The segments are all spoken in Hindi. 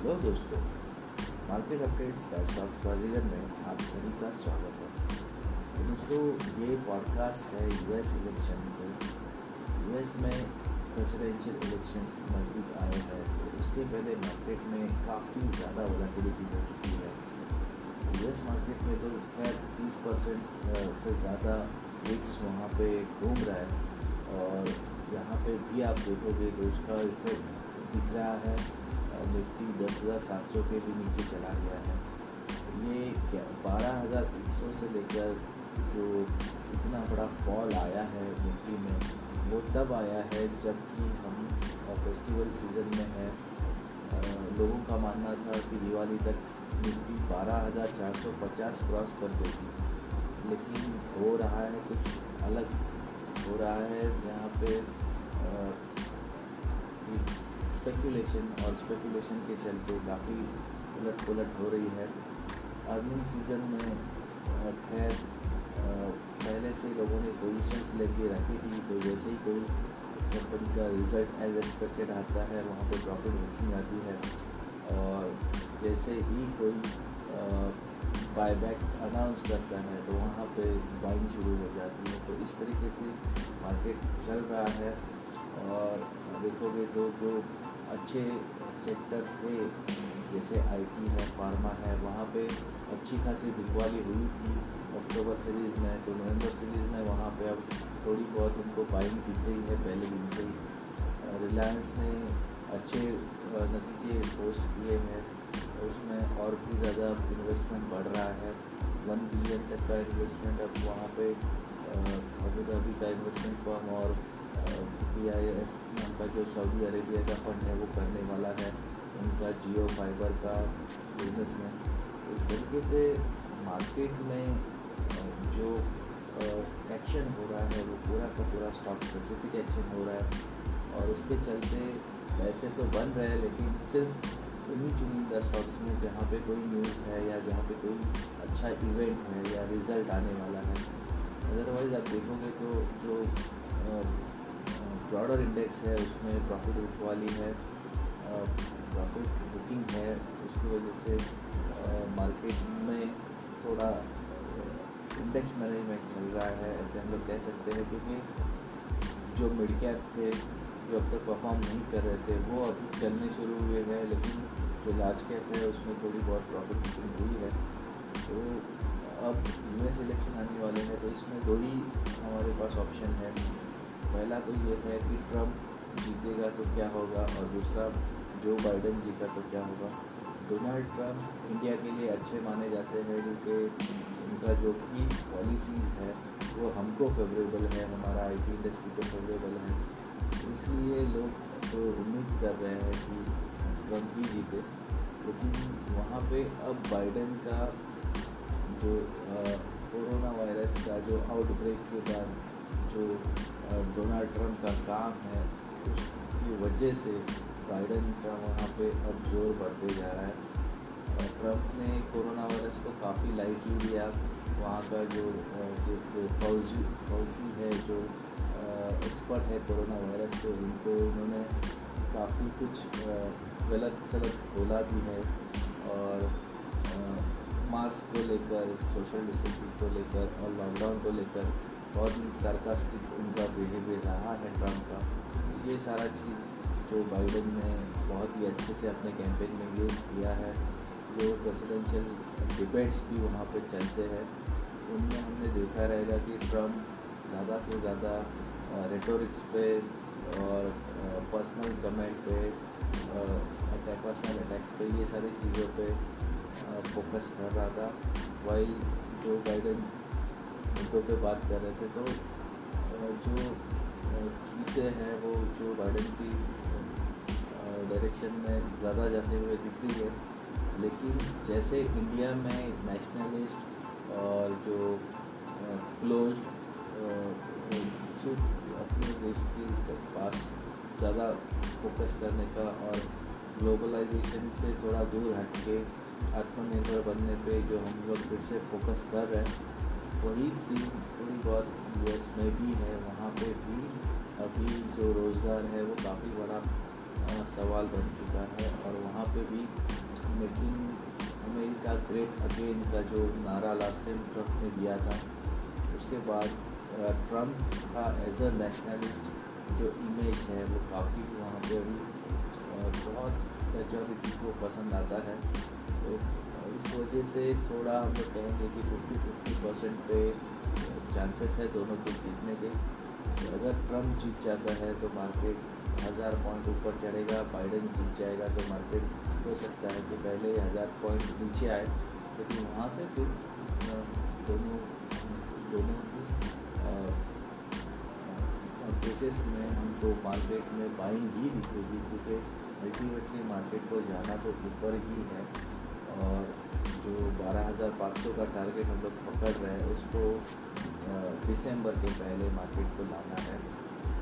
हेलो दोस्तों, मार्केट अपडेट्स का स्टॉक्स बाजीगर में आप सभी का स्वागत है। तो दोस्तों, ये पॉडकास्ट है यूएस इलेक्शन पे। यूएस में प्रेसिडेंशियल इलेक्शन नज़दीक आए हैं तो उसके पहले मार्केट में काफ़ी ज़्यादा वोलाटिलिटी हो चुकी है। यूएस मार्केट में तो खैर तीस परसेंट से ज़्यादा रिक्स वहाँ पे घूम रहा है और यहाँ पे भी आप देखोगे तो उसका इफ़ेक्ट दिख रहा है। निफ्टी दस हज़ार सात सौ के भी नीचे चला गया है। ये क्या, बारह हज़ार एक सौ से लेकर जो इतना बड़ा फॉल आया है निफ्टी में, वो तब आया है जबकि हम फेस्टिवल सीज़न में है। लोगों का मानना था कि दिवाली तक निफ्टी बारह हज़ार चार सौ पचास क्रॉस कर देगी। लेकिन हो रहा है कुछ अलग, हो रहा है यहाँ पे स्पेकुलेशन और स्पेकुलेशन के चलते काफ़ी उलट पुलट हो रही है। अर्निंग सीज़न में खैर पहले से लोगों ने पोजिशंस लेके रखी थी तो जैसे ही कोई कंपनी का रिज़ल्ट एज एक्सपेक्टेड आता है, वहाँ पे प्रॉफिट बुकिंग आती है। और जैसे ही कोई बायबैक अनाउंस करता है तो वहाँ पे बाइंग शुरू हो जाती है। तो इस तरीके से मार्केट चल रहा है। और देखोगे तो जो अच्छे सेक्टर थे, जैसे आईटी है फार्मा है, वहाँ पे अच्छी खासी बिकवाली हुई थी अक्टूबर सीरीज़ में तो नवंबर सीरीज़ में वहाँ पे अब थोड़ी बहुत उनको बाइंग दिख रही है पहले दिन से ही। रिलायंस ने अच्छे नतीजे पोस्ट किए हैं, उसमें और भी ज़्यादा इन्वेस्टमेंट बढ़ रहा है। वन बिलियन तक का इन्वेस्टमेंट अब वहाँ पे धाबी का इन्वेस्टमेंट फॉर्म और पी आई एफ़ उनका जो सऊदी अरेबिया का फंड है, वो करने वाला है। उनका जियो फाइबर का बिज़नेस में। इस तरीके से मार्केट में, जो एक्शन हो रहा है, वो पूरा का पूरा स्टॉक स्पेसिफिक एक्शन हो रहा है। और उसके चलते पैसे तो बन रहे हैं, लेकिन सिर्फ़ उन्हीं चुनिंदा स्टॉक्स में जहाँ पे कोई न्यूज़ है या जहाँ पे कोई अच्छा इवेंट है या रिज़ल्ट आने वाला है। अदरवाइज़ आप देखोगे तो जो ब्रॉडर इंडेक्स है, उसमें प्रॉफिट बुक वाली है प्रॉफिट बुकिंग है, उसकी वजह से मार्केट में थोड़ा इंडेक्स मैनेजमेंट चल रहा है, ऐसे हम लोग कह सकते हैं, क्योंकि जो मिड कैप थे, जो अब तक परफॉर्म नहीं कर रहे थे, वो अभी चलने शुरू हुए हैं, लेकिन जो लार्ज कैप है, उसमें थोड़ी बहुत प्रॉफिट बुकिंग हुई है। तो अब यूएस इलेक्शन आने वाले हैं तो इसमें दो ही हमारे पास ऑप्शन है। पहला तो ये है कि ट्रंप जीतेगा तो क्या होगा और दूसरा, जो बाइडन जीता तो क्या होगा? डोनाल्ड ट्रंप इंडिया के लिए अच्छे माने जाते हैं क्योंकि उनका जो की पॉलिसीज़ है, वो हमको फेवरेबल है, हमारा आईटी इंडस्ट्री को फेवरेबल है। इसलिए लोग तो उम्मीद कर रहे हैं कि ट्रंप ही जीते। लेकिन वहाँ पे अब बाइडन का जो कोरोना वायरस का जो आउटब्रेक के बाद जो डोनाल्ड ट्रंप का काम है उसकी वजह से बाइडन का वहाँ पे अब ज़ोर बढ़ते जा रहा है। और ट्रंप ने कोरोना वायरस को काफ़ी लाइटली लिया। वहाँ का जो जो, फौजी फौजी है जो एक्सपर्ट है कोरोना वायरस के उनको उन्होंने काफ़ी कुछ गलत सलत बोला भी है। और मास्क को लेकर सोशल डिस्टेंसिंग को लेकर और लॉकडाउन को लेकर बहुत ही सरकास्टिक उनका बिहेवियर रहा है ट्रंप का। ये सारा चीज़ जो बाइडन ने बहुत ही अच्छे से अपने कैंपेन में यूज़ किया है, जो प्रेसिडेंशियल डिबेट्स भी वहाँ पे चलते हैं, उनमें हमने देखा रहेगा कि ट्रंप ज़्यादा से ज़्यादा रेटोरिक्स पे और पर्सनल कमेंट पे अटैक पर्सनल अटैक्स पे, ये सारी चीज़ों पे फोकस कर रहा था वही जो बाइडन मुद्दों पे बात कर रहे थे तो जो चीज़ें हैं वो, जो बाइडन की डायरेक्शन में ज़्यादा जाते हुए दिख रही है, लेकिन जैसे इंडिया में नेशनलिस्ट और जो क्लोज अपने देश के पास ज़्यादा फोकस करने का और ग्लोबलाइजेशन से थोड़ा दूर हट के आत्मनिर्भर बनने पे जो हम लोग फिर से फोकस कर रहे हैं वही सीन थोड़ी बहुत यूएस में भी है, वहाँ पे भी अभी जो रोज़गार है वो काफ़ी बड़ा सवाल बन चुका है और वहाँ पे भी मेकिंग अमेरिका ग्रेट अगेन का जो नारा लास्ट टाइम ट्रंप ने दिया था, उसके बाद ट्रंप का एज अ नेशनलिस्ट जो इमेज है वो काफ़ी वहाँ पे अभी बहुत मेजॉरिटी को पसंद आता है। तो इस वजह से थोड़ा हम लोग कहेंगे कि फिफ्टी फिफ्टी परसेंट पे चांसेस है दोनों को जीतने के। तो अगर ट्रंप जीत जाता है तो मार्केट हज़ार पॉइंट ऊपर चढ़ेगा, बाइडन जीत जाएगा तो मार्केट हो सकता है कि पहले हज़ार पॉइंट नीचे आए, लेकिन वहाँ से फिर दोनों दोनों केसेस में हमको मार्केट में बाइंग ही दिखेगी, क्योंकि अल्टीमेटली मार्केट को जाना तो ऊपर ही है। और जो बारह हज़ार पाँच सौ का टारगेट हम लोग पकड़ रहे हैं उसको दिसंबर के पहले मार्केट को लाना है।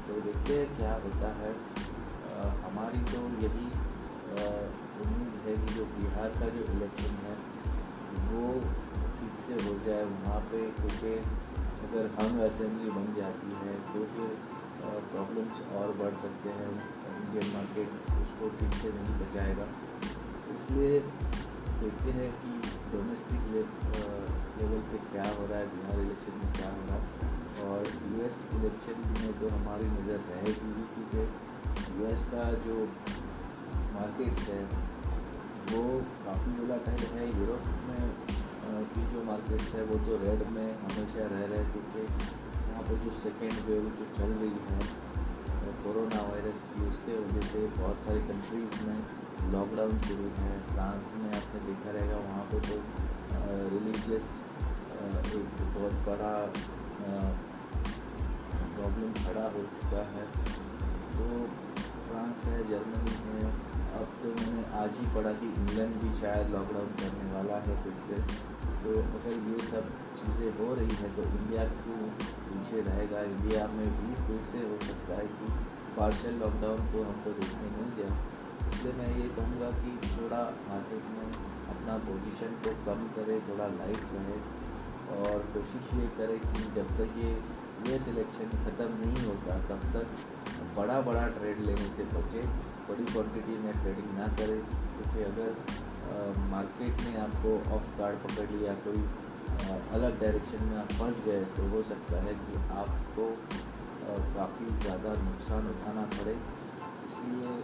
तो देखते हैं क्या होता है। आ, हमारी तो यही उम्मीद है कि जो बिहार का जो इलेक्शन है वो ठीक से हो जाए वहाँ पे क्योंकि अगर हम असेंबली बन जाती है तो फिर प्रॉब्लम्स और बढ़ सकते हैं। इंडियन मार्केट उसको ठीक से नहीं बचाएगा। इसलिए देखते हैं कि डोमेस्टिक लेवल पे क्या हो रहा है, बिहार इलेक्शन में क्या हो रहा है। और यूएस इलेक्शन में तो हमारी नज़र रहेगी ही क्योंकि यूएस का जो मार्केट्स है, वो काफ़ी वोलाटाइल है। यूरोप में की जो मार्केट्स है, वो तो रेड में हमेशा रह रहे क्योंकि यहाँ पर जो सेकेंड वेव जो चल रही है कोरोना वायरस की, उसके वजह से बहुत सारी कंट्रीज़ में लॉकडाउन शुरू है फ्रांस में आपने देखा रहेगा वहाँ पे तो रिलीजियस एक बहुत बड़ा प्रॉब्लम खड़ा हो चुका है। तो फ्रांस है जर्मनी है, अब तो मैंने आज ही पढ़ा कि इंग्लैंड भी शायद लॉकडाउन करने वाला है फिर से। तो अगर ये सब चीज़ें हो रही है तो इंडिया क्यों पीछे रहेगा? इंडिया में भी फिर से हो सकता है कि पार्शल लॉकडाउन को हमको देखने मिल जाए। इसलिए मैं ये कहूँगा कि थोड़ा मार्केट में अपना पोजीशन को कम करे, थोड़ा लाइट रहे और कोशिश ये करें कि जब तक ये ये सिलेक्शन ख़त्म नहीं होता, तब तक बड़ा बड़ा ट्रेड लेने से बचे, बड़ी क्वांटिटी में ट्रेडिंग ना करें। क्योंकि अगर मार्केट ने आपको ऑफ़ गार्ड पकड़ लिया, कोई अलग डायरेक्शन में आप फंस गए तो हो सकता है कि आपको काफ़ी ज़्यादा नुकसान उठाना पड़े। इसलिए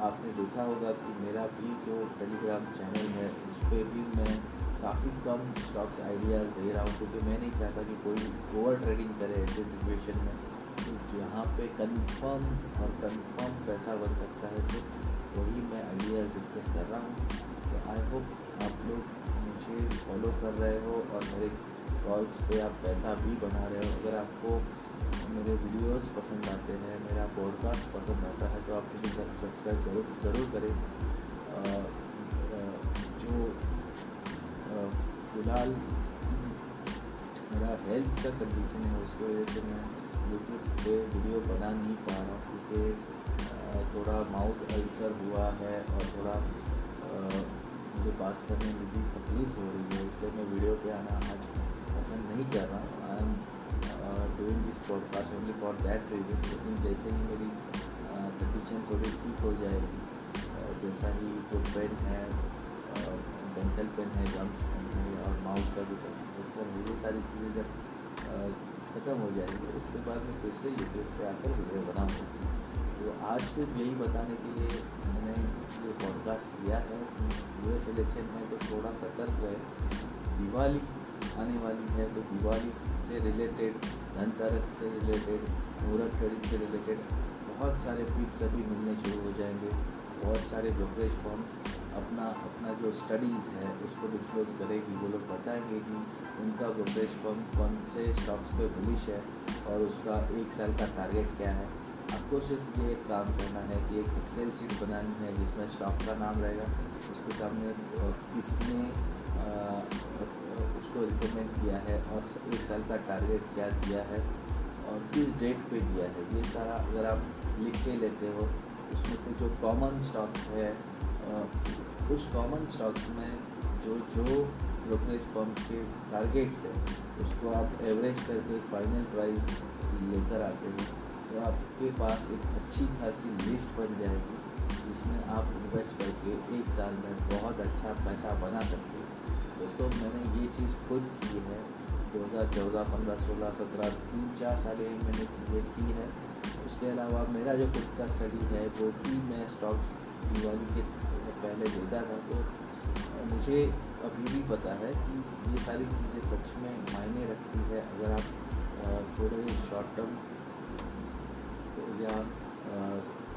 आपने देखा होगा कि मेरा भी जो टेलीग्राम चैनल है, उस पर भी मैं काफ़ी कम स्टॉक्स आइडियाज़ दे रहा हूँ, क्योंकि मैं नहीं चाहता कि कोई ओवर ट्रेडिंग करे ऐसे सिचुएशन में। तो जहाँ पे कंफर्म और कंफर्म पैसा बन सकता है, सिर्फ़ वही मैं आइडियाज़ डिस्कस कर रहा हूँ। तो आई होप आप लोग मुझे फॉलो कर रहे हो और मेरे कॉल्स पे आप पैसा भी बना रहे हो। अगर आपको मेरे वीडियोस पसंद आते हैं, मेरा पॉडकास्ट पसंद आता है तो आप मुझे सब्सक्राइब ज़रूर ज़रूर करें। जो फ़िलहाल मेरा हेल्थ का कंडीशन है, उसकी वजह से मैं यूट्यूब पे वीडियो बना नहीं पा रहा हूँ, क्योंकि थोड़ा माउथ अल्सर हुआ है और थोड़ा मुझे बात करने में भी तकलीफ़ हो रही है, इसलिए मैं वीडियो पे आना आज पसंद नहीं कर रहा हूँ। I am doing this podcast only for that reason लेकिन जैसे ही मेरी कंडीशन थोड़ी ठीक हो जाएगी। जैसा ही जो पेन है डेंटल पेन है जम्स है, और माउथ का जो इन्फेक्शन है ये सारी चीज़ें जब ख़त्म हो जाएँगी, उसके बाद मैं फिर से यूट्यूब पर आकर वीडियो बनाऊँगा। तो आज सिर्फ़ यही बताने के लिए मैंने ये पॉडकास्ट किया है यू एस इलेक्शन में तो थोड़ा सतर्क रहे। दिवाली आने वाली है तो दिवाली से रिलेटेड धनतेरस से रिलेटेड मुहूर्त ट्रेडिंग से रिलेटेड बहुत सारे पिक्स अभी मिलने शुरू हो जाएँगे। बहुत सारे ब्रोकरेज फॉर्म्स अपना अपना जो स्टडीज़ है, उसको डिस्क्लोज करेगी। वो लोग बताएँगे कि उनका ब्रोकरेज फर्म कौन से स्टॉक्स पे बुलिश है और उसका एक साल का टारगेट क्या है। आपको सिर्फ़ ये एक काम करना है कि एक एक्सेल शीट बनानी है जिसमें स्टॉक का नाम रहेगा। उसके सामने किसने उसको रिकमेंड किया है और एक साल का टारगेट क्या दिया है और किस डेट पे दिया है, ये सारा अगर आप लिख के लेते हो, उसमें से जो कॉमन स्टॉक है उस कॉमन स्टॉक्स में जो जो ब्रोकरेज फर्म के टारगेट्स हैं, उसको आप एवरेज करके फाइनल प्राइस लेकर आते हो तो आपके पास एक अच्छी खासी लिस्ट बन जाएगी, जिसमें आप इन्वेस्ट करके एक साल में बहुत अच्छा पैसा बना सकते हो। दोस्तों मैंने ये चीज़ खुद की है। 2014, 15, 16, 17 तीन चार साल मैंने चीज़ें की है। उसके अलावा मेरा जो खुद का स्टडी है वो भी मैं स्टॉक्स दिवाली के पहले देता था। तो मुझे अभी भी पता है कि ये सारी चीज़ें सच में मायने रखती है। अगर आप थोड़े शॉर्ट टर्म या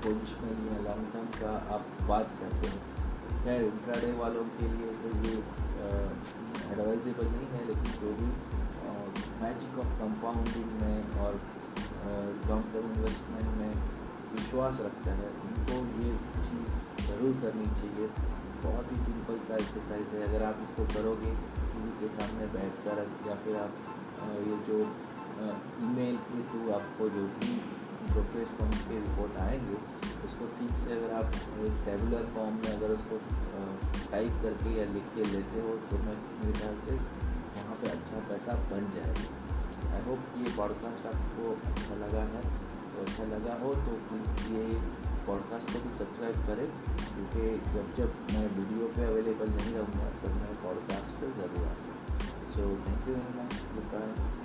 पोजिशनल या लॉन्ग टर्म का आप बात करते हैं इंट्राडे वालों के लिए तो ये एडवाइजेबल नहीं है, लेकिन जो भी मैजिक ऑफ़ कंपाउंडिंग में और लॉन्ग टर्म इन्वेस्टमेंट में विश्वास रखता है, उनको ये चीज़ ज़रूर करनी चाहिए। बहुत ही सिंपल सा एक्सरसाइज है। अगर आप इसको करोगे टीवी के सामने बैठ कर या फिर आप ये जो ईमेल के थ्रू आपको जो भी ब्रोकरेज फॉर्म के रिपोर्ट आएँगे, उसको ठीक से अगर आप एक टेबुलर फॉर्म में अगर उसको टाइप करके या लिख के लेते हो तो मैं, मेरे ख्याल से वहाँ पे अच्छा पैसा बन जाएगा। आई होप ये पॉडकास्ट आपको अच्छा लगा है। तो अच्छा लगा हो तो प्लीज़ ये पॉडकास्ट को भी सब्सक्राइब करें, क्योंकि जब जब मैं वीडियो पे अवेलेबल नहीं रहूँगा, तब मैं पॉडकास्ट पे ज़रूर आऊँगा। So thank you very much goodbye